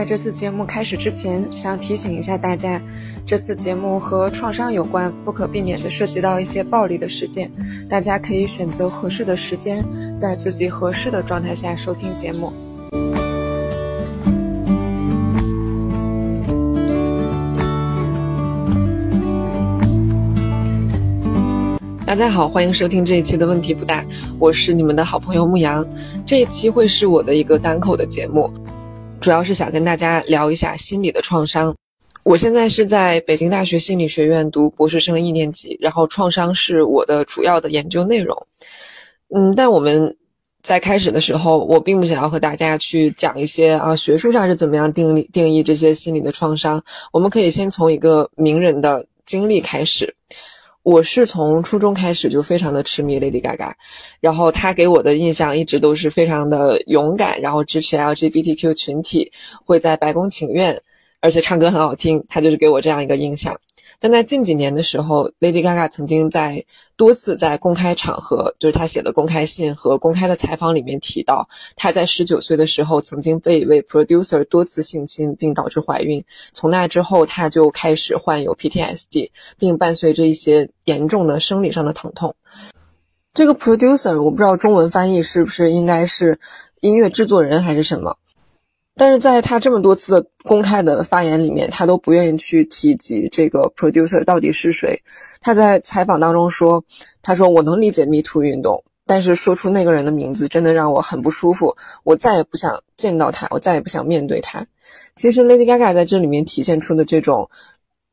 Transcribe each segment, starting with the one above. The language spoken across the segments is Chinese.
在这次节目开始之前，想提醒一下大家，这次节目和创伤有关，不可避免的涉及到一些暴力的事件，大家可以选择合适的时间，在自己合适的状态下收听节目。大家好，欢迎收听这一期的问题不大，我是你们的好朋友牧羊。这一期会是我的一个单口的节目，主要是想跟大家聊一下心理的创伤。我现在是在北京大学心理学院读博士生一年级，然后创伤是我的主要的研究内容。嗯，但我们在开始的时候，我并不想要和大家去讲一些啊学术上是怎么样定义定义这些心理的创伤。我们可以先从一个名人的经历开始。我是从初中开始就非常的痴迷 Lady Gaga，然后她给我的印象一直都是非常的勇敢，然后支持 LGBTQ 群体，会在白宫请愿，而且唱歌很好听，她就是给我这样一个印象。但在近几年的时候，Lady Gaga 曾经在多次在公开场合，就是她写的公开信和公开的采访里面提到，她在十九岁的时候曾经被一位 producer 多次性侵，并导致怀孕。从那之后，她就开始患有 PTSD，并伴随着一些严重的生理上的疼痛。这个 producer 我不知道中文翻译是不是应该是音乐制作人还是什么。但是在他这么多次的公开的发言里面，他都不愿意去提及这个 producer 到底是谁。他在采访当中说：“他说我能理解 Me Too 运动，但是说出那个人的名字真的让我很不舒服，我再也不想见到他，我再也不想面对他。”其实 Lady Gaga 在这里面体现出的这种。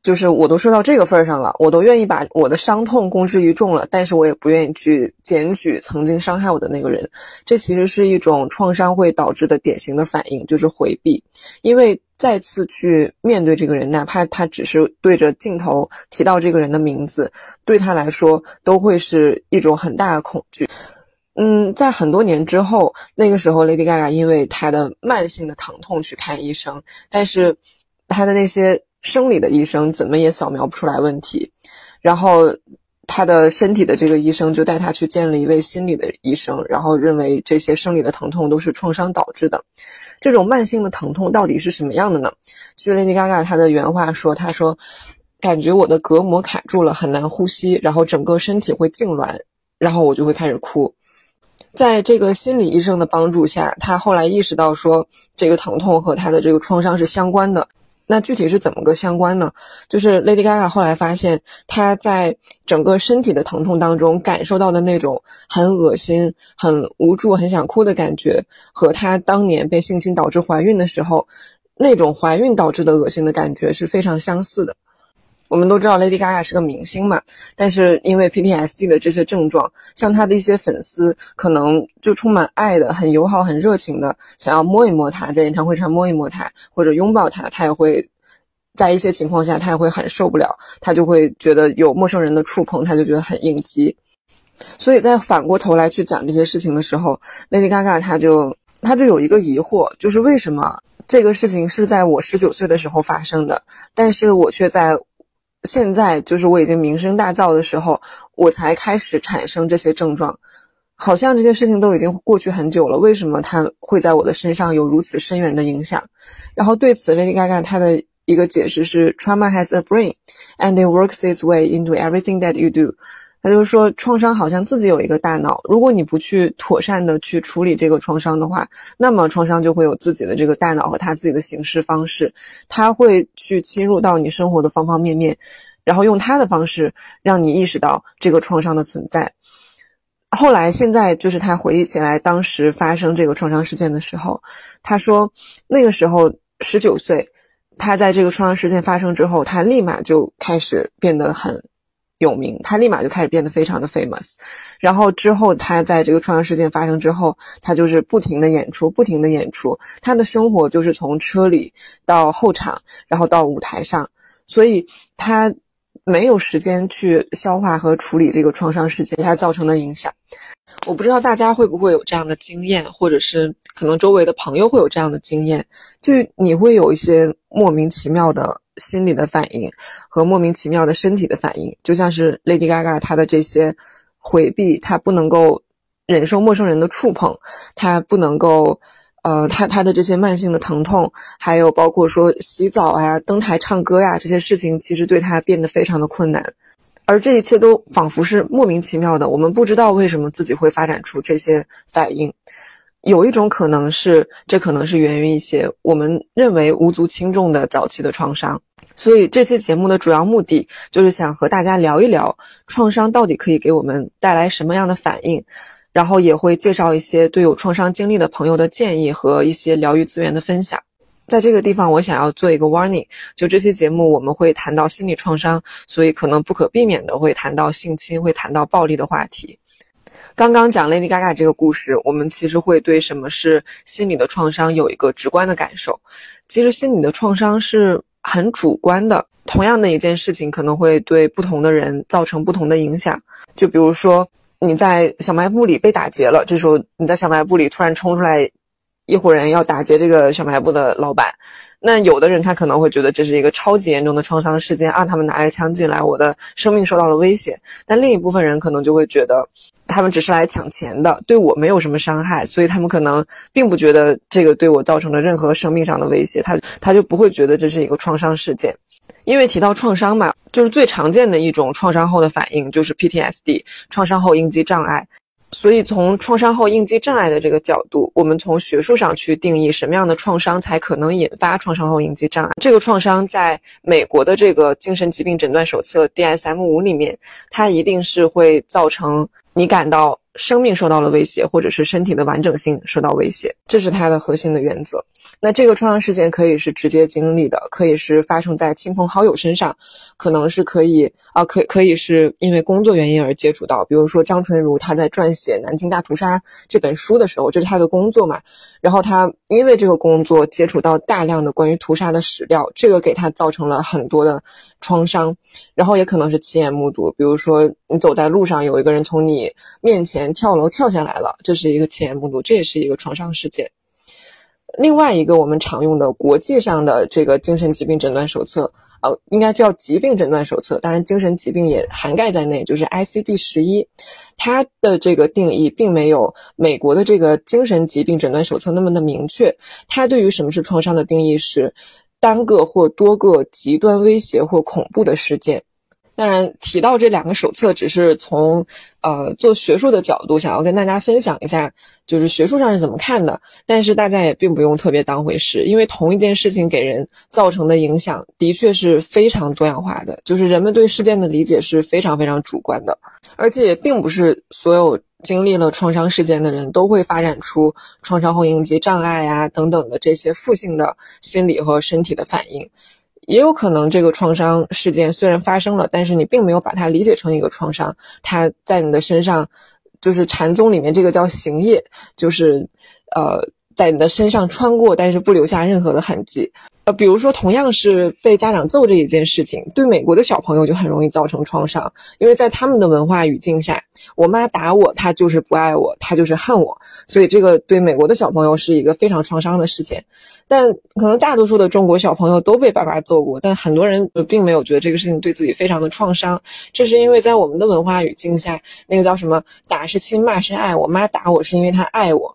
就是我都说到这个份儿上了，我都愿意把我的伤痛公之于众了，但是我也不愿意去检举曾经伤害我的那个人。这其实是一种创伤会导致的典型的反应，就是回避。因为再次去面对这个人，哪怕他只是对着镜头提到这个人的名字，对他来说都会是一种很大的恐惧。嗯，在很多年之后，那个时候 Lady Gaga 因为她的慢性的疼痛去看医生，但是她的那些。生理的医生怎么也扫描不出来问题，然后他的身体的这个医生就带他去见了一位心理的医生，然后认为这些生理的疼痛都是创伤导致的。这种慢性的疼痛到底是什么样的呢？据 Lady Gaga 她的原话说，她说：“感觉我的隔膜卡住了，很难呼吸，然后整个身体会痉挛，然后我就会开始哭。”在这个心理医生的帮助下，他后来意识到说，这个疼痛和他的这个创伤是相关的。那具体是怎么个相关呢？就是 Lady Gaga 后来发现，她在整个身体的疼痛当中感受到的那种很恶心、很无助、很想哭的感觉，和她当年被性侵导致怀孕的时候，那种怀孕导致的恶心的感觉是非常相似的。我们都知道 Lady Gaga 是个明星嘛，但是因为 PTSD 的这些症状，像她的一些粉丝可能就充满爱的、很友好、很热情的，想要摸一摸她，在演唱会上摸一摸她或者拥抱她，她也会在一些情况下，她也会很受不了，她就会觉得有陌生人的触碰，她就觉得很应激。所以在反过头来去讲这些事情的时候，Lady Gaga 她就她就有一个疑惑，就是为什么这个事情是在我十九岁的时候发生的，但是我却在。现在就是我已经名声大噪的时候，我才开始产生这些症状，好像这些事情都已经过去很久了。为什么它会在我的身上有如此深远的影响？然后对此，Lady Gaga 她的一个解释是：Trauma has a brain, and it works its way into everything that you do. 就是说，创伤好像自己有一个大脑，如果你不去妥善的去处理这个创伤的话，那么创伤就会有自己的这个大脑和他自己的行事方式，他会去侵入到你生活的方方面面，然后用他的方式让你意识到这个创伤的存在。后来，现在就是他回忆起来当时发生这个创伤事件的时候，他说那个时候十九岁，他在这个创伤事件发生之后，他立马就开始变得很。有名，他立马就开始变得非常的 famous，然后之后他在这个创伤事件发生之后，他就是不停的演出，不停的演出，他的生活就是从车里到后场，然后到舞台上，所以他没有时间去消化和处理这个创伤事件他造成的影响。我不知道大家会不会有这样的经验，或者是可能周围的朋友会有这样的经验，就你会有一些莫名其妙的。心理的反应和莫名其妙的身体的反应，就像是 Lady Gaga 她的这些回避，她不能够忍受陌生人的触碰，她不能够呃，她她的这些慢性的疼痛，还有包括说洗澡啊、登台唱歌呀这些事情，其实对她变得非常的困难，而这一切都仿佛是莫名其妙的，我们不知道为什么自己会发展出这些反应。有一种可能是，这可能是源于一些我们认为无足轻重的早期的创伤。所以这期节目的主要目的就是想和大家聊一聊创伤到底可以给我们带来什么样的反应。然后也会介绍一些对有创伤经历的朋友的建议和一些疗愈资源的分享。在这个地方，我想要做一个 warning，就这期节目我们会谈到心理创伤，所以可能不可避免的会谈到性侵，会谈到暴力的话题。刚刚讲 Lady Gaga 这个故事，我们其实会对什么是心理的创伤有一个直观的感受。其实心理的创伤是很主观的，同样的一件事情可能会对不同的人造成不同的影响。就比如说。你在小卖部里被打劫了，这时候你在小卖部里突然冲出来，一伙人要打劫这个小卖部的老板，那有的人他可能会觉得这是一个超级严重的创伤事件啊，他们拿着枪进来，我的生命受到了威胁。但另一部分人可能就会觉得，他们只是来抢钱的，对我没有什么伤害，所以他们可能并不觉得这个对我造成了任何生命上的威胁，他他就不会觉得这是一个创伤事件。因为提到创伤嘛，就是最常见的一种创伤后的反应就是 PTSD，创伤后应激障碍。所以从创伤后应激障碍的这个角度，我们从学术上去定义什么样的创伤才可能引发创伤后应激障碍。这个创伤在美国的这个精神疾病诊断手册 DSM 五里面，它一定是会造成你感到生命受到了威胁，或者是身体的完整性受到威胁，这是它的核心的原则。那这个创伤事件可以是直接经历的，可以是发生在亲朋好友身上，可能是可以啊，可可以是因为工作原因而接触到，比如说张纯如他在撰写《南京大屠杀》这本书的时候，这是他的工作嘛，然后他因为这个工作接触到大量的关于屠杀的史料，这个给他造成了很多的创伤，然后也可能是亲眼目睹，比如说你走在路上有一个人从你面前跳楼跳下来了，这是一个亲眼目睹，这也是一个创伤事件。另外一个我们常用的国际上的这个精神疾病诊断手册，呃，应该叫疾病诊断手册，当然精神疾病也涵盖在内，就是 ICD 十一，它的这个定义并没有美国的这个精神疾病诊断手册那么的明确。它对于什么是创伤的定义是单个或多个极端威胁或恐怖的事件。当然，提到这两个手册，只是从呃做学术的角度，想要跟大家分享一下，就是学术上是怎么看的。但是大家也并不用特别当回事，因为同一件事情给人造成的影响的确是非常多样化的，就是人们对事件的理解是非常非常主观的，而且也并不是所有经历了创伤事件的人都会发展出创伤后应激障碍呀等等的这些负性的心理和身体的反应。也有可能，这个创伤事件虽然发生了，但是你并没有把它理解成一个创伤，它在你的身上，就是禅宗里面这个叫行业，就是，呃，在你的身上穿过，但是不留下任何的痕迹。呃，比如说，同样是被家长揍这一件事情，对美国的小朋友就很容易造成创伤，因为在他们的文化语境下，我妈打我，她就是不爱我，她就是恨我，所以这个对美国的小朋友是一个非常创伤的事情。但可能大多数的中国小朋友都被爸爸揍过，但很多人并没有觉得这个事情对自己非常的创伤，这是因为在我们的文化语境下，那个叫什么“打是亲，骂是爱”，我妈打我是因为她爱我，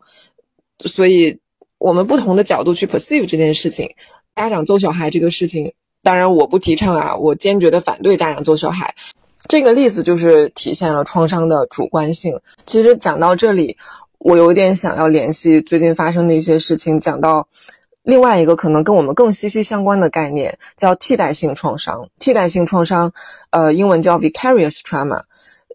所以我们不同的角度去 perceive 这件事情。家长揍小孩这个事情，当然我不提倡啊，我坚决的反对家长揍小孩。这个例子就是体现了创伤的主观性。其实讲到这里，我有点想要联系最近发生的一些事情，讲到另外一个可能跟我们更息息相关的概念，叫替代性创伤。替代性创伤，呃，英文叫 vicarious trauma。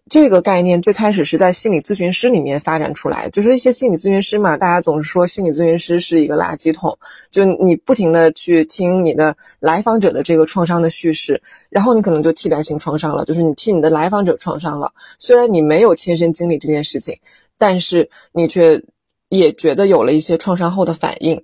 这个概念最开始是在心理咨询师里面发展出来，就是一些心理咨询师嘛，大家总是说心理咨询师是一个垃圾桶，就你不停的去听你的来访者的这个创伤的叙事，然后你可能就替代性创伤了，就是你替你的来访者创伤了，虽然你没有亲身经历这件事情，但是你却也觉得有了一些创伤后的反应。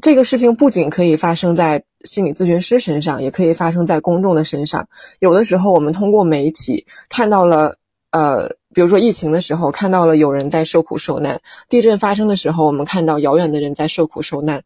这个事情不仅可以发生在心理咨询师身上，也可以发生在公众的身上。有的时候，我们通过媒体看到了，呃，比如说疫情的时候，看到了有人在受苦受难；地震发生的时候，我们看到遥远的人在受苦受难；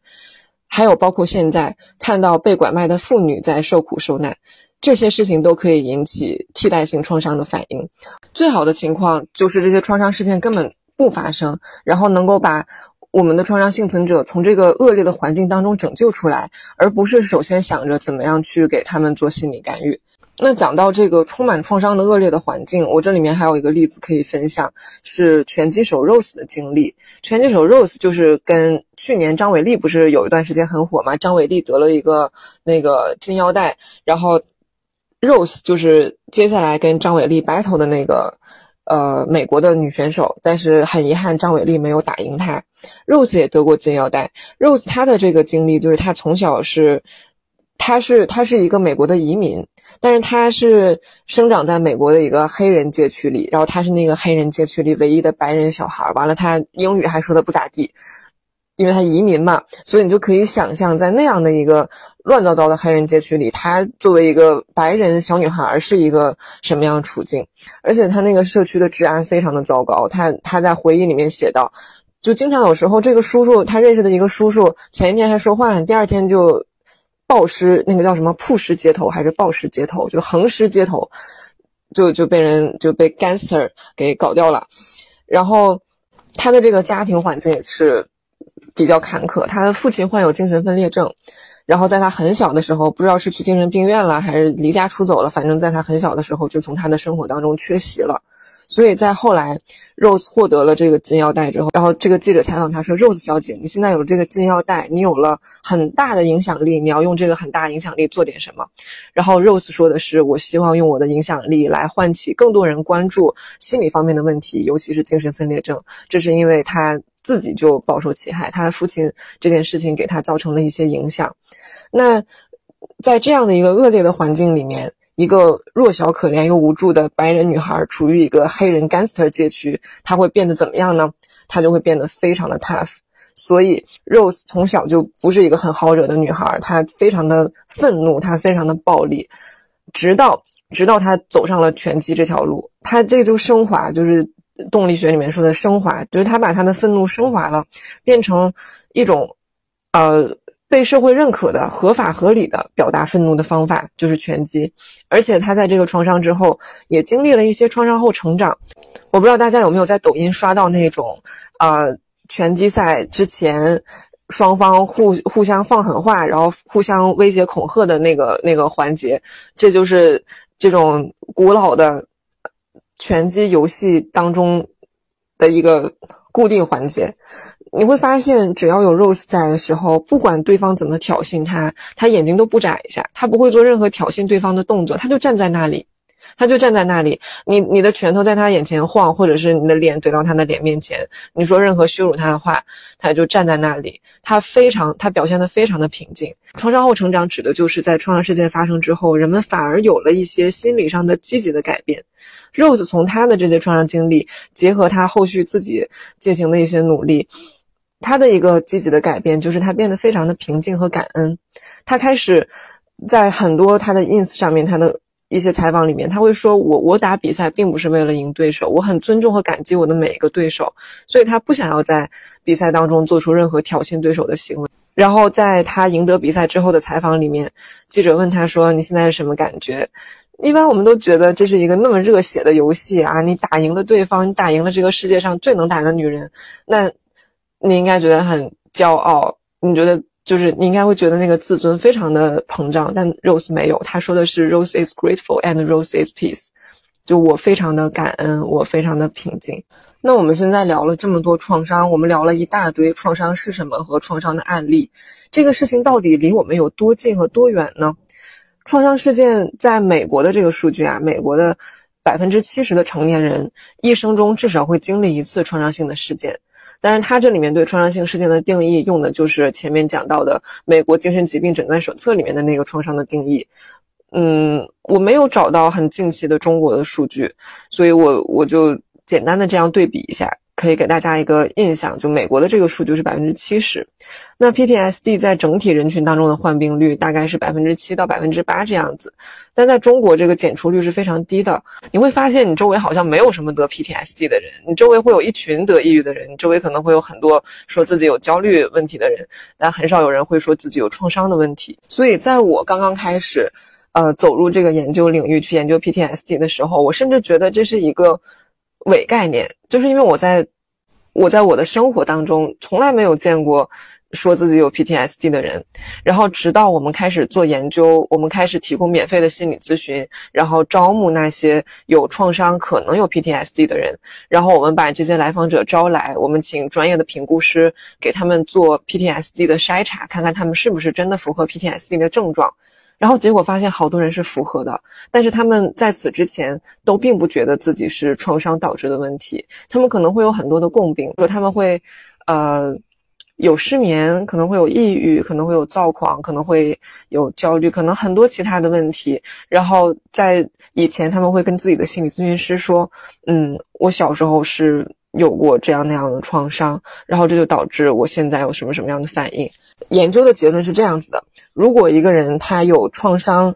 还有包括现在看到被拐卖的妇女在受苦受难，这些事情都可以引起替代性创伤的反应。最好的情况就是这些创伤事件根本不发生，然后能够把。我们的创伤幸存者从这个恶劣的环境当中拯救出来，而不是首先想着怎么样去给他们做心理干预。那讲到这个充满创伤的恶劣的环境，我这里面还有一个例子可以分享，是拳击手 Rose 的经历。拳击手 Rose 就是跟去年张伟丽不是有一段时间很火嘛？张伟丽得了一个那个金腰带，然后 Rose 就是接下来跟张伟丽 battle 的那个。呃，美国的女选手，但是很遗憾，张伟丽没有打赢她。Rose 也得过金腰带。Rose 她的这个经历就是，她从小是，她是她是一个美国的移民，但是她是生长在美国的一个黑人街区里，然后她是那个黑人街区里唯一的白人小孩。完了，她英语还说的不咋地。因为她移民嘛，所以你就可以想象，在那样的一个乱糟糟的黑人街区里，她作为一个白人小女孩是一个什么样的处境？而且她那个社区的治安非常的糟糕。她她在回忆里面写道，就经常有时候这个叔叔他认识的一个叔叔，前一天还说话，第二天就暴尸，那个叫什么曝尸街头还是暴尸街头，就横尸街头，就就被人就被 gangster 给搞掉了。然后他的这个家庭环境也是。比较坎坷，他的父亲患有精神分裂症，然后在他很小的时候，不知道是去精神病院了，还是离家出走了，反正在他很小的时候就从他的生活当中缺席了。所以在后来，Rose 获得了这个金腰带之后，然后这个记者采访他说：“Rose 小姐，你现在有了这个金腰带，你有了很大的影响力，你要用这个很大影响力做点什么？”然后 Rose 说的是：“我希望用我的影响力来唤起更多人关注心理方面的问题，尤其是精神分裂症。这是因为他。”自己就饱受其害，他的父亲这件事情给他造成了一些影响。那在这样的一个恶劣的环境里面，一个弱小可怜又无助的白人女孩处于一个黑人 gangster 街区，她会变得怎么样呢？她就会变得非常的 tough。所以 Rose 从小就不是一个很好惹的女孩，她非常的愤怒，她非常的暴力，直到直到她走上了拳击这条路，她这就升华，就是。动力学里面说的升华，就是她把她的愤怒升华了，变成一种，呃，被社会认可的合法合理的表达愤怒的方法，就是拳击。而且他在这个创伤之后，也经历了一些创伤后成长。我不知道大家有没有在抖音刷到那种，呃，拳击赛之前双方互互相放狠话，然后互相威胁恐吓的那个那个环节，这就是这种古老的。拳击游戏当中的一个固定环节，你会发现，只要有 Rose 在的时候，不管对方怎么挑衅他，他眼睛都不眨一下，他不会做任何挑衅对方的动作，他就站在那里。他就站在那里，你你的拳头在他眼前晃，或者是你的脸怼到他的脸面前，你说任何羞辱他的话，他就站在那里。他非常，他表现的非常的平静。创伤后成长指的就是在创伤事件发生之后，人们反而有了一些心理上的积极的改变。Rose 从他的这些创伤经历，结合他后续自己进行的一些努力，他的一个积极的改变就是他变得非常的平静和感恩。他开始在很多他的 ins 上面，他的。一些采访里面，他会说：“我我打比赛并不是为了赢对手，我很尊重和感激我的每一个对手，所以他不想要在比赛当中做出任何挑衅对手的行为。”然后在他赢得比赛之后的采访里面，记者问他说：“你现在是什么感觉？”一般我们都觉得这是一个那么热血的游戏啊，你打赢了对方，你打赢了这个世界上最能打的女人，那你应该觉得很骄傲，你觉得？就是你应该会觉得那个自尊非常的膨胀，但 Rose 没有，他说的是 Rose is grateful and Rose is peace，就我非常的感恩，我非常的平静。那我们现在聊了这么多创伤，我们聊了一大堆创伤是什么和创伤的案例，这个事情到底离我们有多近和多远呢？创伤事件在美国的这个数据啊，美国的百分之七十的成年人一生中至少会经历一次创伤性的事件。但是它这里面对创伤性事件的定义用的就是前面讲到的美国精神疾病诊断手册里面的那个创伤的定义。嗯，我没有找到很近期的中国的数据，所以我我就简单的这样对比一下。可以给大家一个印象，就美国的这个数据是百分之七十，那 PTSD 在整体人群当中的患病率大概是百分之七到百分之八这样子，但在中国这个检出率是非常低的。你会发现你周围好像没有什么得 PTSD 的人，你周围会有一群得抑郁的人，你周围可能会有很多说自己有焦虑问题的人，但很少有人会说自己有创伤的问题。所以在我刚刚开始，呃，走入这个研究领域去研究 PTSD 的时候，我甚至觉得这是一个。伪概念，就是因为我在我在我的生活当中从来没有见过。说自己有 PTSD 的人，然后直到我们开始做研究，我们开始提供免费的心理咨询，然后招募那些有创伤可能有 PTSD 的人，然后我们把这些来访者招来，我们请专业的评估师给他们做 PTSD 的筛查，看看他们是不是真的符合 PTSD 的症状，然后结果发现好多人是符合的，但是他们在此之前都并不觉得自己是创伤导致的问题，他们可能会有很多的共病，说他们会，呃。有失眠，可能会有抑郁，可能会有躁狂，可能会有焦虑，可能很多其他的问题。然后在以前，他们会跟自己的心理咨询师说：“嗯，我小时候是有过这样那样的创伤，然后这就导致我现在有什么什么样的反应。”研究的结论是这样子的：如果一个人他有创伤，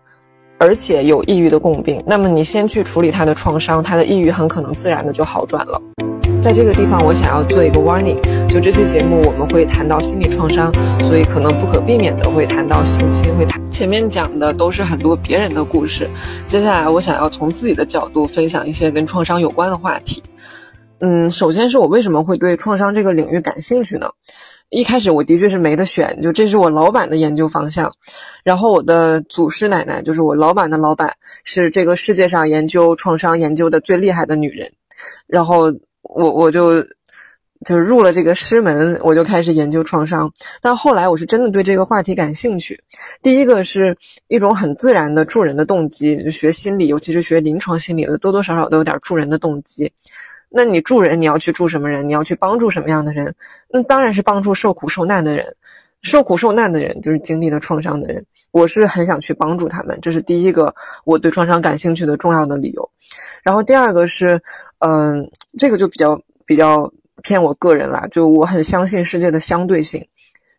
而且有抑郁的共病，那么你先去处理他的创伤，他的抑郁很可能自然的就好转了。在这个地方，我想要做一个 warning，就这期节目我们会谈到心理创伤，所以可能不可避免的会谈到性侵，会谈前面讲的都是很多别人的故事，接下来我想要从自己的角度分享一些跟创伤有关的话题。嗯，首先是我为什么会对创伤这个领域感兴趣呢？一开始我的确是没得选，就这是我老板的研究方向，然后我的祖师奶奶就是我老板的老板，是这个世界上研究创伤研究的最厉害的女人，然后。我我就就入了这个师门，我就开始研究创伤。但后来我是真的对这个话题感兴趣。第一个是一种很自然的助人的动机，就学心理，尤其是学临床心理的，多多少少都有点助人的动机。那你助人，你要去助什么人？你要去帮助什么样的人？那当然是帮助受苦受难的人。受苦受难的人就是经历了创伤的人。我是很想去帮助他们，这是第一个我对创伤感兴趣的重要的理由。然后第二个是。嗯，这个就比较比较偏我个人啦，就我很相信世界的相对性。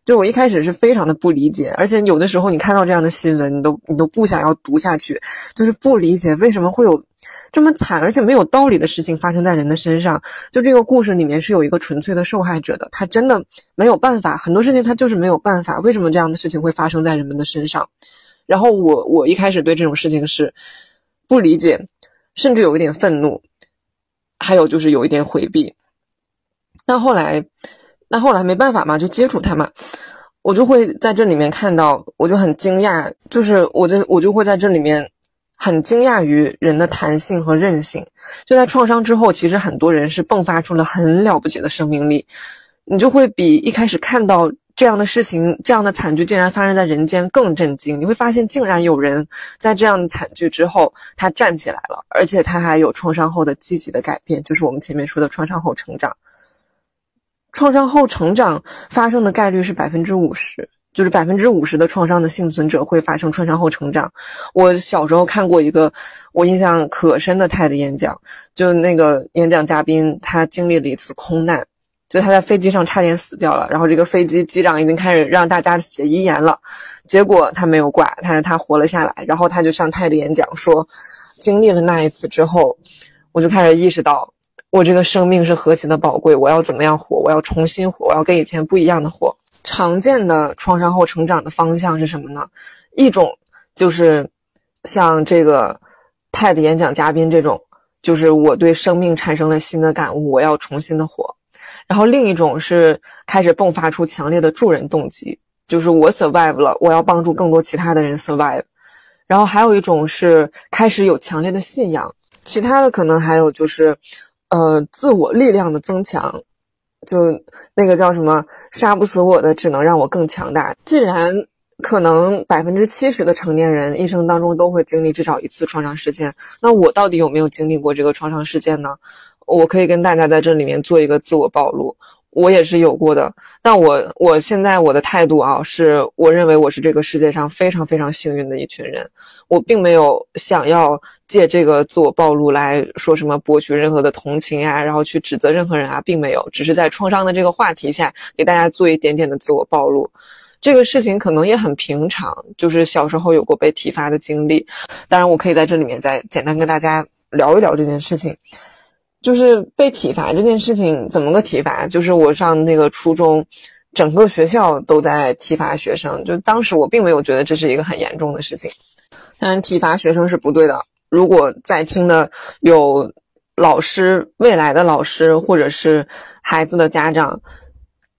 就我一开始是非常的不理解，而且有的时候你看到这样的新闻，你都你都不想要读下去，就是不理解为什么会有这么惨而且没有道理的事情发生在人的身上。就这个故事里面是有一个纯粹的受害者的，他真的没有办法，很多事情他就是没有办法。为什么这样的事情会发生在人们的身上？然后我我一开始对这种事情是不理解，甚至有一点愤怒。还有就是有一点回避，但后来，那后来没办法嘛，就接触他嘛，我就会在这里面看到，我就很惊讶，就是我就我就会在这里面很惊讶于人的弹性和韧性。就在创伤之后，其实很多人是迸发出了很了不起的生命力，你就会比一开始看到。这样的事情，这样的惨剧竟然发生在人间，更震惊。你会发现，竟然有人在这样的惨剧之后，他站起来了，而且他还有创伤后的积极的改变，就是我们前面说的创伤后成长。创伤后成长发生的概率是百分之五十，就是百分之五十的创伤的幸存者会发生创伤后成长。我小时候看过一个我印象可深的泰的演讲，就那个演讲嘉宾他经历了一次空难。就他在飞机上差点死掉了，然后这个飞机机长已经开始让大家写遗言了，结果他没有挂，但是他活了下来。然后他就上泰的演讲说，经历了那一次之后，我就开始意识到，我这个生命是何其的宝贵，我要怎么样活，我要重新活，我要跟以前不一样的活。常见的创伤后成长的方向是什么呢？一种就是像这个泰的演讲嘉宾这种，就是我对生命产生了新的感悟，我要重新的活。然后另一种是开始迸发出强烈的助人动机，就是我 survive 了，我要帮助更多其他的人 survive。然后还有一种是开始有强烈的信仰，其他的可能还有就是，呃，自我力量的增强，就那个叫什么“杀不死我的，只能让我更强大”。既然可能百分之七十的成年人一生当中都会经历至少一次创伤事件，那我到底有没有经历过这个创伤事件呢？我可以跟大家在这里面做一个自我暴露，我也是有过的。但我我现在我的态度啊，是我认为我是这个世界上非常非常幸运的一群人。我并没有想要借这个自我暴露来说什么博取任何的同情呀，然后去指责任何人啊，并没有。只是在创伤的这个话题下，给大家做一点点的自我暴露。这个事情可能也很平常，就是小时候有过被体罚的经历。当然，我可以在这里面再简单跟大家聊一聊这件事情。就是被体罚这件事情，怎么个体罚？就是我上那个初中，整个学校都在体罚学生。就当时我并没有觉得这是一个很严重的事情。当然，体罚学生是不对的。如果在听的有老师、未来的老师或者是孩子的家长，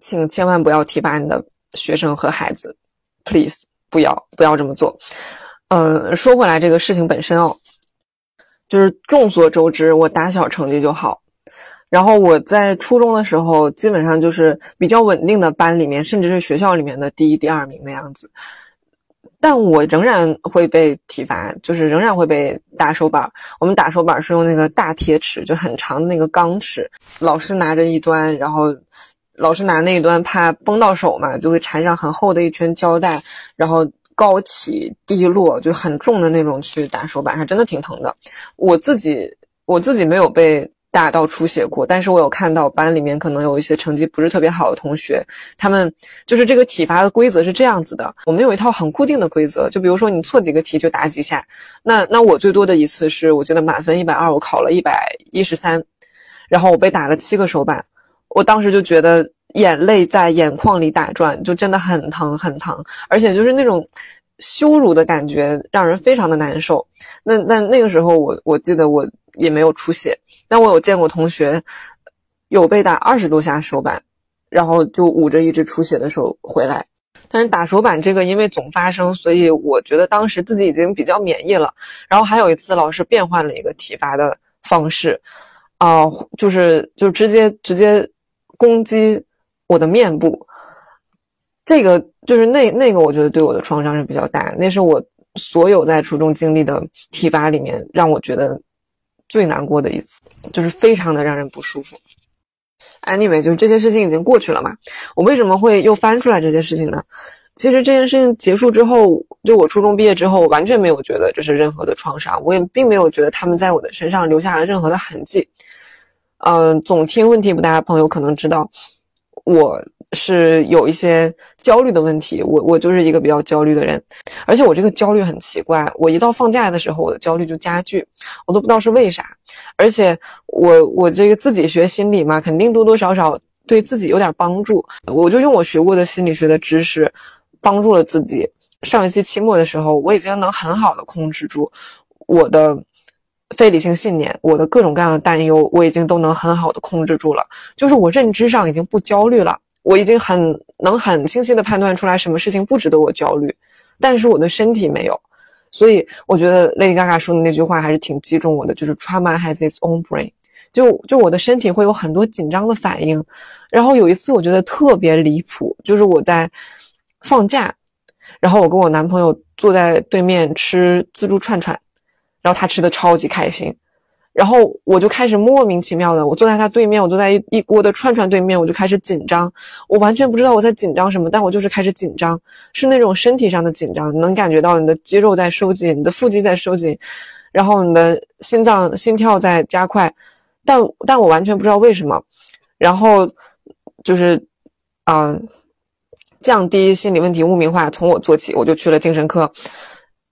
请千万不要提拔你的学生和孩子，please 不要不要这么做。嗯，说回来这个事情本身哦，就是众所周知，我打小成绩就好，然后我在初中的时候基本上就是比较稳定的班里面，甚至是学校里面的第一、第二名的样子。但我仍然会被体罚，就是仍然会被打手板。我们打手板是用那个大铁尺，就很长的那个钢尺，老师拿着一端，然后老师拿那一端怕崩到手嘛，就会缠上很厚的一圈胶带，然后高起低落，就很重的那种去打手板，还真的挺疼的。我自己我自己没有被。打到出血过，但是我有看到班里面可能有一些成绩不是特别好的同学，他们就是这个体罚的规则是这样子的，我们有一套很固定的规则，就比如说你错几个题就打几下，那那我最多的一次是我记得满分一百二，我考了一百一十三，然后我被打了七个手板，我当时就觉得眼泪在眼眶里打转，就真的很疼很疼，而且就是那种羞辱的感觉让人非常的难受。那那那个时候我我记得我。也没有出血，但我有见过同学有被打二十多下手板，然后就捂着一只出血的手回来。但是打手板这个因为总发生，所以我觉得当时自己已经比较免疫了。然后还有一次老师变换了一个体罚的方式，啊，就是就直接直接攻击我的面部，这个就是那那个我觉得对我的创伤是比较大，那是我所有在初中经历的体罚里面让我觉得。最难过的一次，就是非常的让人不舒服。Anyway，就是这件事情已经过去了嘛。我为什么会又翻出来这件事情呢？其实这件事情结束之后，就我初中毕业之后，完全没有觉得这是任何的创伤，我也并没有觉得他们在我的身上留下了任何的痕迹。嗯，总听问题不大的朋友可能知道，我。是有一些焦虑的问题，我我就是一个比较焦虑的人，而且我这个焦虑很奇怪，我一到放假的时候，我的焦虑就加剧，我都不知道是为啥。而且我我这个自己学心理嘛，肯定多多少少对自己有点帮助，我就用我学过的心理学的知识帮助了自己。上一期期末的时候，我已经能很好的控制住我的非理性信念，我的各种各样的担忧，我已经都能很好的控制住了，就是我认知上已经不焦虑了。我已经很能很清晰的判断出来什么事情不值得我焦虑，但是我的身体没有，所以我觉得 Lady Gaga 说的那句话还是挺击中我的，就是 trauma has its own brain，就就我的身体会有很多紧张的反应，然后有一次我觉得特别离谱，就是我在放假，然后我跟我男朋友坐在对面吃自助串串，然后他吃的超级开心。然后我就开始莫名其妙的，我坐在他对面，我坐在一一锅的串串对面，我就开始紧张。我完全不知道我在紧张什么，但我就是开始紧张，是那种身体上的紧张，能感觉到你的肌肉在收紧，你的腹肌在收紧，然后你的心脏心跳在加快，但但我完全不知道为什么。然后就是，嗯，降低心理问题污名化从我做起，我就去了精神科，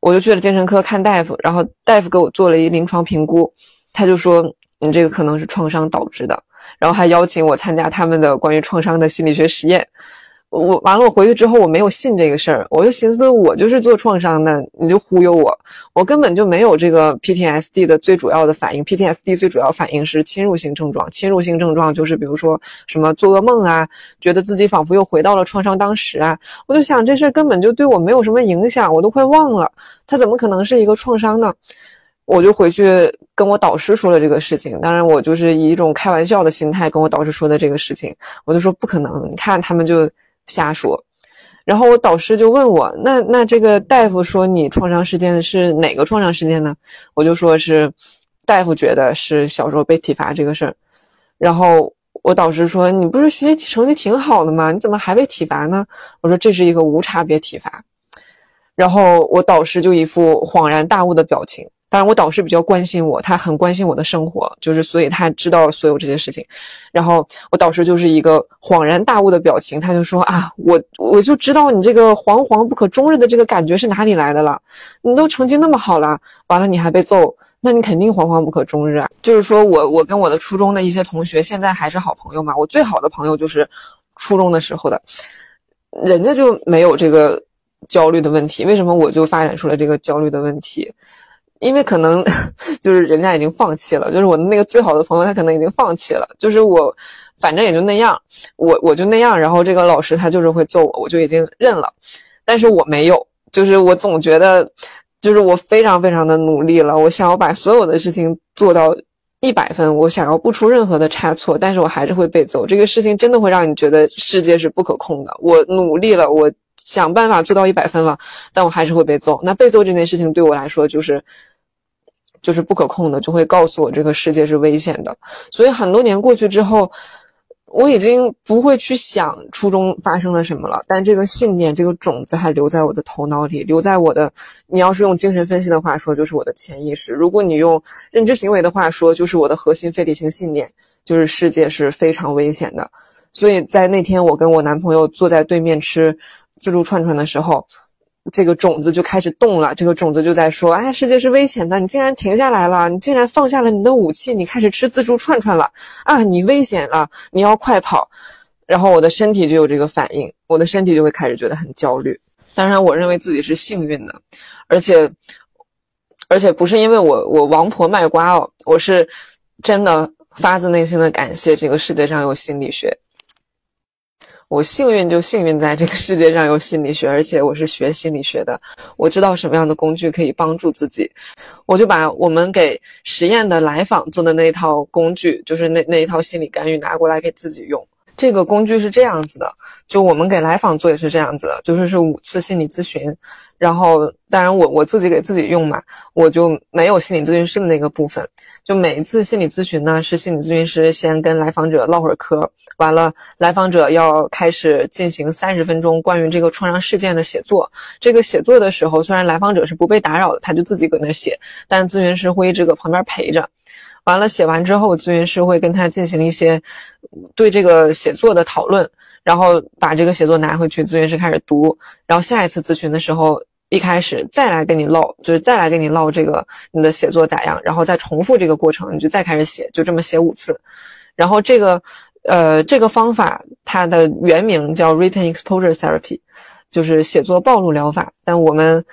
我就去了精神科看大夫，然后大夫给我做了一临床评估。他就说你这个可能是创伤导致的，然后还邀请我参加他们的关于创伤的心理学实验。我完了，我回去之后我没有信这个事儿，我就寻思我就是做创伤的，你就忽悠我，我根本就没有这个 PTSD 的最主要的反应。PTSD 最主要反应是侵入性症状，侵入性症状就是比如说什么做噩梦啊，觉得自己仿佛又回到了创伤当时啊。我就想这事儿根本就对我没有什么影响，我都快忘了，它怎么可能是一个创伤呢？我就回去跟我导师说了这个事情，当然我就是以一种开玩笑的心态跟我导师说的这个事情，我就说不可能，你看他们就瞎说。然后我导师就问我，那那这个大夫说你创伤事件是哪个创伤事件呢？我就说是大夫觉得是小时候被体罚这个事儿。然后我导师说你不是学习成绩挺好的吗？你怎么还被体罚呢？我说这是一个无差别体罚。然后我导师就一副恍然大悟的表情。当然，我导师比较关心我，他很关心我的生活，就是所以他知道所有这些事情。然后我导师就是一个恍然大悟的表情，他就说啊，我我就知道你这个惶惶不可终日的这个感觉是哪里来的了。你都成绩那么好了，完了你还被揍，那你肯定惶惶不可终日啊。就是说我我跟我的初中的一些同学现在还是好朋友嘛，我最好的朋友就是初中的时候的，人家就没有这个焦虑的问题，为什么我就发展出了这个焦虑的问题？因为可能就是人家已经放弃了，就是我的那个最好的朋友，他可能已经放弃了。就是我，反正也就那样，我我就那样。然后这个老师他就是会揍我，我就已经认了。但是我没有，就是我总觉得，就是我非常非常的努力了，我想要把所有的事情做到一百分，我想要不出任何的差错，但是我还是会被揍。这个事情真的会让你觉得世界是不可控的。我努力了，我。想办法做到一百分了，但我还是会被揍。那被揍这件事情对我来说就是，就是不可控的，就会告诉我这个世界是危险的。所以很多年过去之后，我已经不会去想初中发生了什么了。但这个信念，这个种子还留在我的头脑里，留在我的。你要是用精神分析的话说，就是我的潜意识；如果你用认知行为的话说，就是我的核心非理性信念，就是世界是非常危险的。所以在那天，我跟我男朋友坐在对面吃。自助串串的时候，这个种子就开始动了。这个种子就在说：“哎，世界是危险的，你竟然停下来了，你竟然放下了你的武器，你开始吃自助串串了啊！你危险了，你要快跑。”然后我的身体就有这个反应，我的身体就会开始觉得很焦虑。当然，我认为自己是幸运的，而且，而且不是因为我我王婆卖瓜哦，我是真的发自内心的感谢这个世界上有心理学。我幸运就幸运在这个世界上有心理学，而且我是学心理学的，我知道什么样的工具可以帮助自己，我就把我们给实验的来访做的那一套工具，就是那那一套心理干预拿过来给自己用。这个工具是这样子的，就我们给来访做也是这样子的，就是是五次心理咨询。然后，当然我我自己给自己用嘛，我就没有心理咨询师的那个部分。就每一次心理咨询呢，是心理咨询师先跟来访者唠会儿嗑，完了来访者要开始进行三十分钟关于这个创伤事件的写作。这个写作的时候，虽然来访者是不被打扰的，他就自己搁那写，但咨询师会一直搁旁边陪着。完了写完之后，咨询师会跟他进行一些对这个写作的讨论，然后把这个写作拿回去，咨询师开始读，然后下一次咨询的时候。一开始再来跟你唠，就是再来跟你唠这个你的写作咋样，然后再重复这个过程，你就再开始写，就这么写五次。然后这个，呃，这个方法它的原名叫 Written Exposure Therapy，就是写作暴露疗法。但我们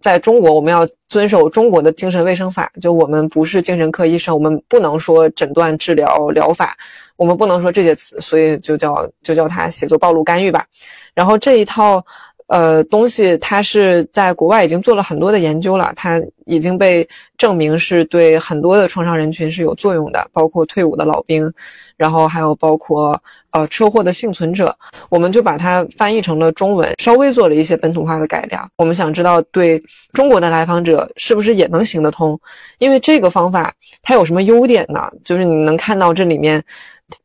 在中国，我们要遵守中国的精神卫生法，就我们不是精神科医生，我们不能说诊断、治疗、疗法，我们不能说这些词，所以就叫就叫它写作暴露干预吧。然后这一套。呃，东西它是在国外已经做了很多的研究了，它已经被证明是对很多的创伤人群是有作用的，包括退伍的老兵，然后还有包括呃车祸的幸存者。我们就把它翻译成了中文，稍微做了一些本土化的改良。我们想知道对中国的来访者是不是也能行得通？因为这个方法它有什么优点呢？就是你能看到这里面，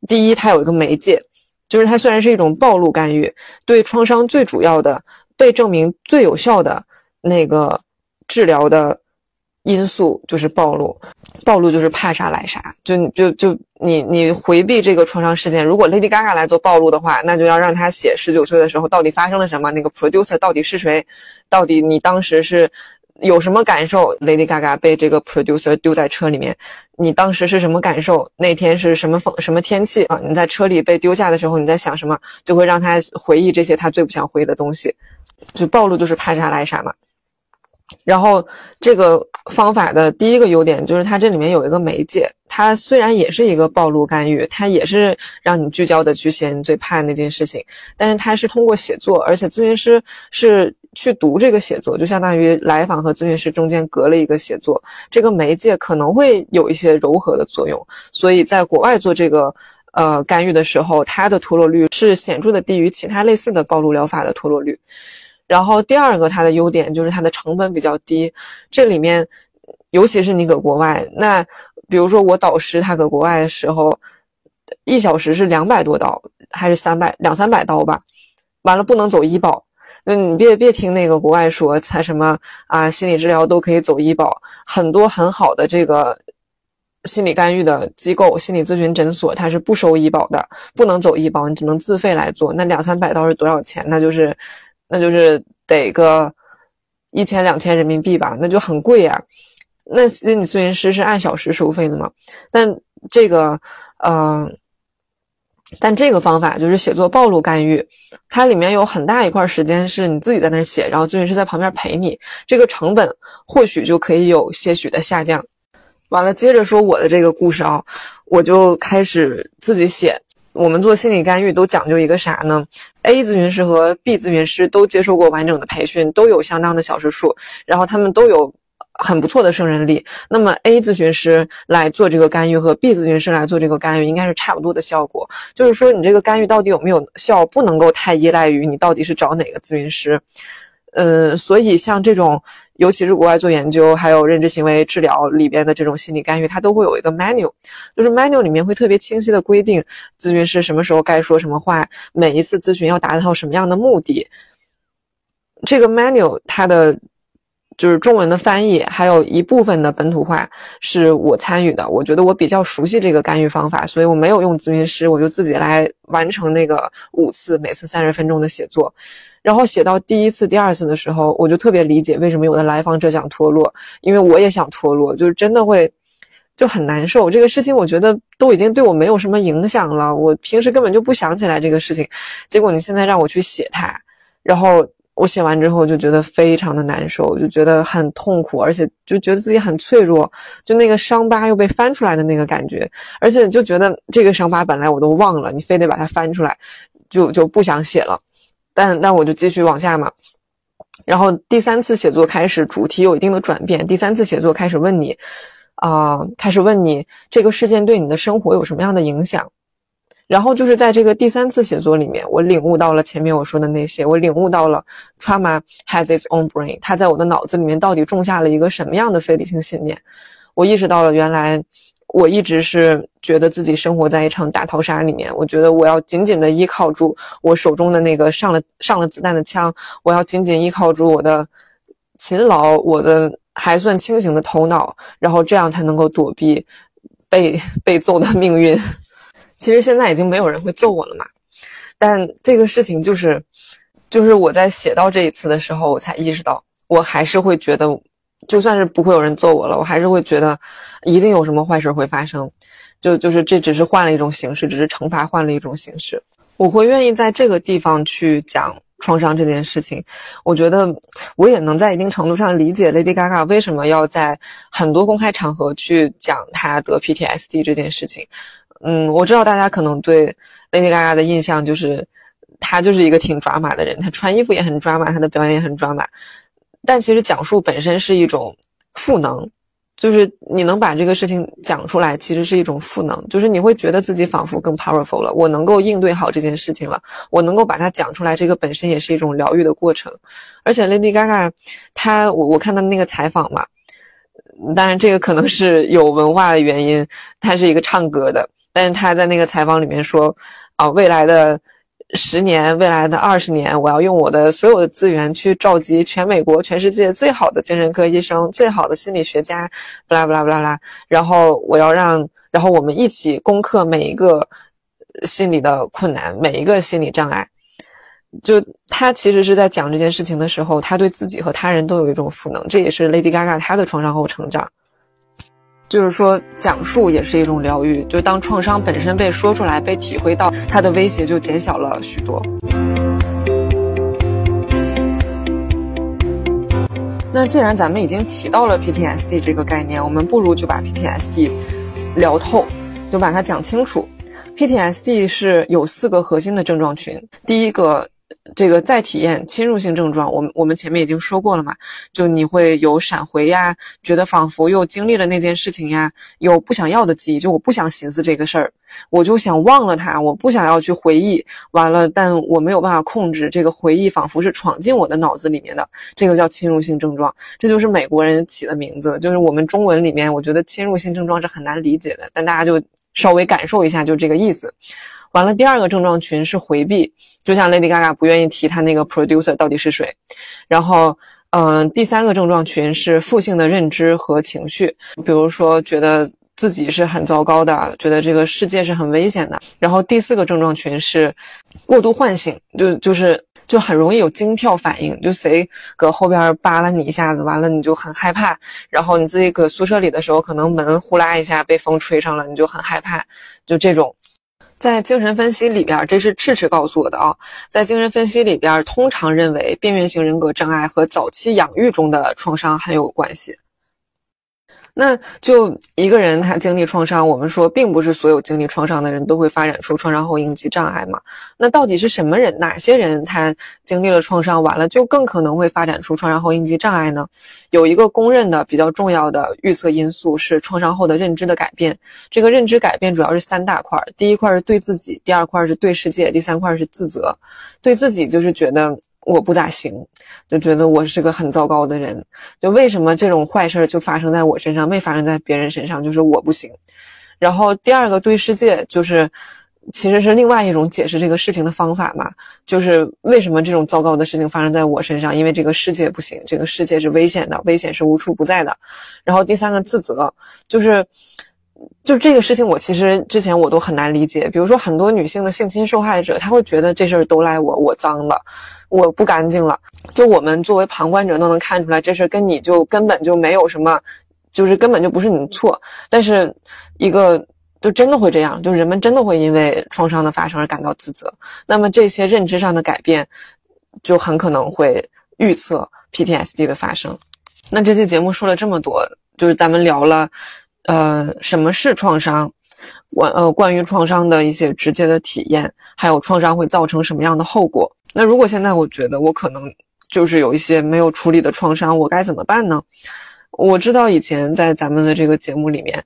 第一，它有一个媒介。就是它虽然是一种暴露干预，对创伤最主要的被证明最有效的那个治疗的因素就是暴露，暴露就是怕啥来啥，就就就你你回避这个创伤事件。如果 Lady Gaga 来做暴露的话，那就要让他写十九岁的时候到底发生了什么，那个 producer 到底是谁，到底你当时是。有什么感受？Lady Gaga 被这个 producer 丢在车里面，你当时是什么感受？那天是什么风什么天气啊？你在车里被丢下的时候，你在想什么？就会让他回忆这些他最不想回忆的东西，就暴露就是怕啥来啥嘛。然后这个方法的第一个优点就是它这里面有一个媒介，它虽然也是一个暴露干预，它也是让你聚焦的去写你最怕的那件事情，但是它是通过写作，而且咨询师是。去读这个写作，就相当于来访和咨询师中间隔了一个写作，这个媒介可能会有一些柔和的作用，所以在国外做这个呃干预的时候，它的脱落率是显著的低于其他类似的暴露疗法的脱落率。然后第二个它的优点就是它的成本比较低，这里面尤其是你搁国外，那比如说我导师他搁国外的时候，一小时是两百多刀还是三百两三百刀吧，完了不能走医保。那你别别听那个国外说他什么啊，心理治疗都可以走医保，很多很好的这个心理干预的机构、心理咨询诊所，它是不收医保的，不能走医保，你只能自费来做。那两三百刀是多少钱？那就是，那就是得个一千两千人民币吧，那就很贵呀。那心理咨询师是按小时收费的嘛？但这个，嗯。但这个方法就是写作暴露干预，它里面有很大一块时间是你自己在那儿写，然后咨询师在旁边陪你，这个成本或许就可以有些许的下降。完了，接着说我的这个故事啊，我就开始自己写。我们做心理干预都讲究一个啥呢？A 咨询师和 B 咨询师都接受过完整的培训，都有相当的小时数，然后他们都有很不错的胜任力。那么 A 咨询师来做这个干预和 B 咨询师来做这个干预，应该是差不多的效果。就是说，你这个干预到底有没有效，不能够太依赖于你到底是找哪个咨询师。嗯，所以像这种。尤其是国外做研究，还有认知行为治疗里边的这种心理干预，它都会有一个 manual，就是 manual 里面会特别清晰的规定咨询师什么时候该说什么话，每一次咨询要达到什么样的目的。这个 manual 它的就是中文的翻译，还有一部分的本土化是我参与的。我觉得我比较熟悉这个干预方法，所以我没有用咨询师，我就自己来完成那个五次，每次三十分钟的写作。然后写到第一次、第二次的时候，我就特别理解为什么有的来访者想脱落，因为我也想脱落，就是真的会就很难受。这个事情我觉得都已经对我没有什么影响了，我平时根本就不想起来这个事情，结果你现在让我去写它，然后我写完之后就觉得非常的难受，就觉得很痛苦，而且就觉得自己很脆弱，就那个伤疤又被翻出来的那个感觉，而且就觉得这个伤疤本来我都忘了，你非得把它翻出来，就就不想写了。但但我就继续往下嘛，然后第三次写作开始，主题有一定的转变。第三次写作开始问你，啊，开始问你这个事件对你的生活有什么样的影响？然后就是在这个第三次写作里面，我领悟到了前面我说的那些，我领悟到了 trauma has its own brain，它在我的脑子里面到底种下了一个什么样的非理性信念？我意识到了原来。我一直是觉得自己生活在一场大逃杀里面，我觉得我要紧紧的依靠住我手中的那个上了上了子弹的枪，我要紧紧依靠住我的勤劳，我的还算清醒的头脑，然后这样才能够躲避被被揍的命运。其实现在已经没有人会揍我了嘛，但这个事情就是，就是我在写到这一次的时候，我才意识到，我还是会觉得。就算是不会有人揍我了，我还是会觉得一定有什么坏事会发生。就就是这只是换了一种形式，只是惩罚换了一种形式。我会愿意在这个地方去讲创伤这件事情。我觉得我也能在一定程度上理解 Lady Gaga 为什么要在很多公开场合去讲她得 PTSD 这件事情。嗯，我知道大家可能对 Lady Gaga 的印象就是她就是一个挺抓马的人，她穿衣服也很抓马，她的表演也很抓马。但其实讲述本身是一种赋能，就是你能把这个事情讲出来，其实是一种赋能，就是你会觉得自己仿佛更 powerful 了，我能够应对好这件事情了，我能够把它讲出来，这个本身也是一种疗愈的过程。而且 Lady Gaga，她我我看到那个采访嘛，当然这个可能是有文化的原因，她是一个唱歌的，但是他在那个采访里面说，啊，未来的。十年未来的二十年，我要用我的所有的资源去召集全美国、全世界最好的精神科医生、最好的心理学家，不啦不啦不啦啦。然后我要让，然后我们一起攻克每一个心理的困难，每一个心理障碍。就他其实是在讲这件事情的时候，他对自己和他人都有一种赋能，这也是 Lady Gaga 她的创伤后成长。就是说，讲述也是一种疗愈。就当创伤本身被说出来、被体会到，它的威胁就减小了许多。那既然咱们已经提到了 PTSD 这个概念，我们不如就把 PTSD 聊透，就把它讲清楚。PTSD 是有四个核心的症状群，第一个。这个再体验侵入性症状，我们我们前面已经说过了嘛，就你会有闪回呀，觉得仿佛又经历了那件事情呀，有不想要的记忆，就我不想寻思这个事儿，我就想忘了它，我不想要去回忆，完了，但我没有办法控制这个回忆，仿佛是闯进我的脑子里面的，这个叫侵入性症状，这就是美国人起的名字，就是我们中文里面，我觉得侵入性症状是很难理解的，但大家就稍微感受一下，就这个意思。完了，第二个症状群是回避，就像 Lady Gaga 不愿意提他那个 producer 到底是谁。然后，嗯，第三个症状群是负性的认知和情绪，比如说觉得自己是很糟糕的，觉得这个世界是很危险的。然后第四个症状群是过度唤醒，就就是就很容易有惊跳反应，就谁搁后边扒拉你一下子，完了你就很害怕。然后你自己搁宿舍里的时候，可能门呼啦一下被风吹上了，你就很害怕，就这种。在精神分析里边，这是赤赤告诉我的啊，在精神分析里边，通常认为边缘型人格障碍和早期养育中的创伤很有关系。那就一个人他经历创伤，我们说并不是所有经历创伤的人都会发展出创伤后应激障碍嘛？那到底是什么人？哪些人他经历了创伤，完了就更可能会发展出创伤后应激障碍呢？有一个公认的比较重要的预测因素是创伤后的认知的改变。这个认知改变主要是三大块，第一块是对自己，第二块是对世界，第三块是自责。对自己就是觉得。我不咋行，就觉得我是个很糟糕的人。就为什么这种坏事就发生在我身上，没发生在别人身上？就是我不行。然后第二个对世界，就是其实是另外一种解释这个事情的方法嘛。就是为什么这种糟糕的事情发生在我身上？因为这个世界不行，这个世界是危险的，危险是无处不在的。然后第三个自责，就是。就这个事情，我其实之前我都很难理解。比如说，很多女性的性侵受害者，她会觉得这事儿都赖我，我脏了，我不干净了。就我们作为旁观者都能看出来，这事儿跟你就根本就没有什么，就是根本就不是你的错。但是，一个就真的会这样，就人们真的会因为创伤的发生而感到自责。那么这些认知上的改变，就很可能会预测 PTSD 的发生。那这期节目说了这么多，就是咱们聊了。呃，什么是创伤？关呃，关于创伤的一些直接的体验，还有创伤会造成什么样的后果？那如果现在我觉得我可能就是有一些没有处理的创伤，我该怎么办呢？我知道以前在咱们的这个节目里面，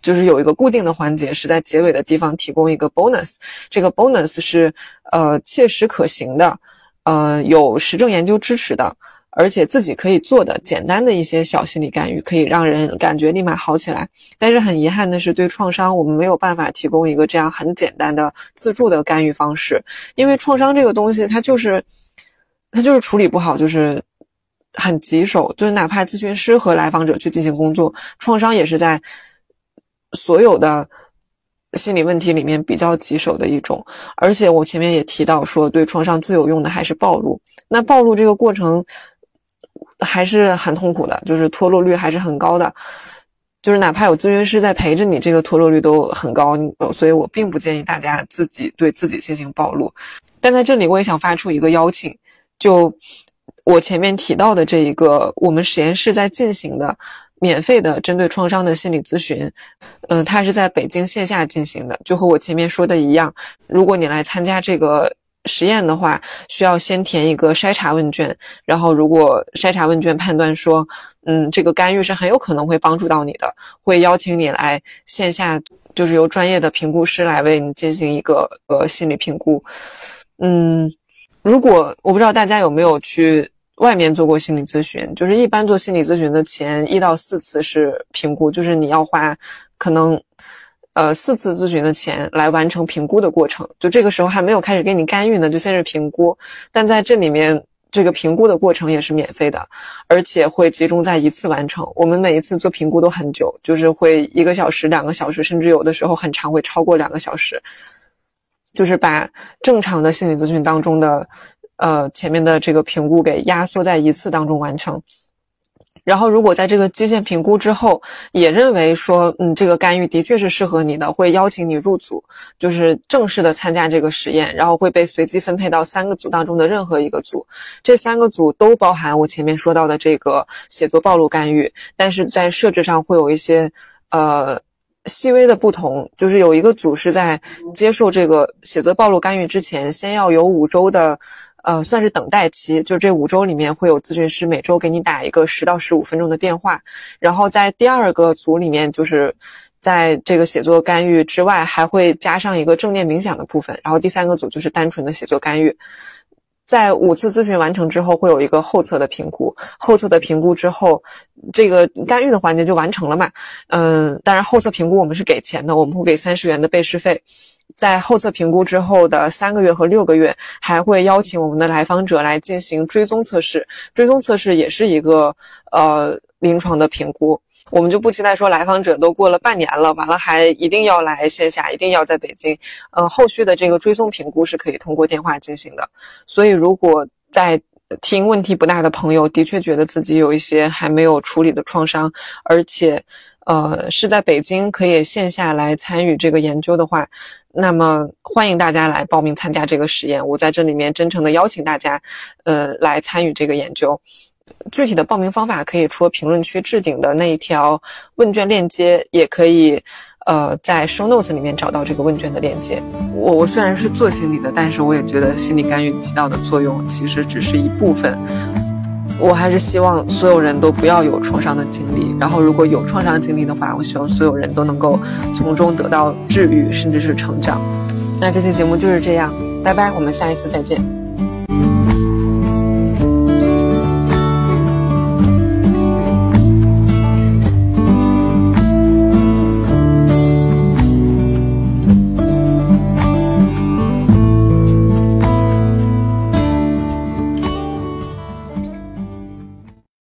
就是有一个固定的环节，是在结尾的地方提供一个 bonus，这个 bonus 是呃切实可行的，呃有实证研究支持的。而且自己可以做的简单的一些小心理干预，可以让人感觉立马好起来。但是很遗憾的是，对创伤我们没有办法提供一个这样很简单的自助的干预方式，因为创伤这个东西它就是，它就是处理不好，就是很棘手。就是哪怕咨询师和来访者去进行工作，创伤也是在所有的心理问题里面比较棘手的一种。而且我前面也提到说，对创伤最有用的还是暴露。那暴露这个过程。还是很痛苦的，就是脱落率还是很高的，就是哪怕有咨询师在陪着你，这个脱落率都很高。所以我并不建议大家自己对自己进行暴露。但在这里，我也想发出一个邀请，就我前面提到的这一个我们实验室在进行的免费的针对创伤的心理咨询，嗯，它是在北京线下进行的，就和我前面说的一样，如果你来参加这个。实验的话，需要先填一个筛查问卷，然后如果筛查问卷判断说，嗯，这个干预是很有可能会帮助到你的，会邀请你来线下，就是由专业的评估师来为你进行一个呃心理评估。嗯，如果我不知道大家有没有去外面做过心理咨询，就是一般做心理咨询的前一到四次是评估，就是你要花可能。呃，四次咨询的钱来完成评估的过程，就这个时候还没有开始给你干预呢，就先是评估。但在这里面，这个评估的过程也是免费的，而且会集中在一次完成。我们每一次做评估都很久，就是会一个小时、两个小时，甚至有的时候很长，会超过两个小时。就是把正常的心理咨询当中的，呃，前面的这个评估给压缩在一次当中完成。然后，如果在这个基线评估之后，也认为说，嗯，这个干预的确是适合你的，会邀请你入组，就是正式的参加这个实验，然后会被随机分配到三个组当中的任何一个组。这三个组都包含我前面说到的这个写作暴露干预，但是在设置上会有一些呃细微的不同，就是有一个组是在接受这个写作暴露干预之前，先要有五周的。呃，算是等待期，就这五周里面会有咨询师每周给你打一个十到十五分钟的电话，然后在第二个组里面，就是在这个写作干预之外，还会加上一个正念冥想的部分，然后第三个组就是单纯的写作干预。在五次咨询完成之后，会有一个后测的评估，后测的评估之后，这个干预的环节就完成了嘛？嗯，当然后测评估我们是给钱的，我们会给三十元的备试费。在后测评估之后的三个月和六个月，还会邀请我们的来访者来进行追踪测试。追踪测试也是一个呃临床的评估。我们就不期待说来访者都过了半年了，完了还一定要来线下，一定要在北京。呃，后续的这个追踪评估是可以通过电话进行的。所以，如果在听问题不大的朋友，的确觉得自己有一些还没有处理的创伤，而且。呃，是在北京可以线下来参与这个研究的话，那么欢迎大家来报名参加这个实验。我在这里面真诚的邀请大家，呃，来参与这个研究。具体的报名方法可以戳评论区置顶的那一条问卷链接，也可以，呃，在 show notes 里面找到这个问卷的链接。我我虽然是做心理的，但是我也觉得心理干预起到的作用其实只是一部分。我还是希望所有人都不要有创伤的经历，然后如果有创伤经历的话，我希望所有人都能够从中得到治愈，甚至是成长。那这期节目就是这样，拜拜，我们下一次再见。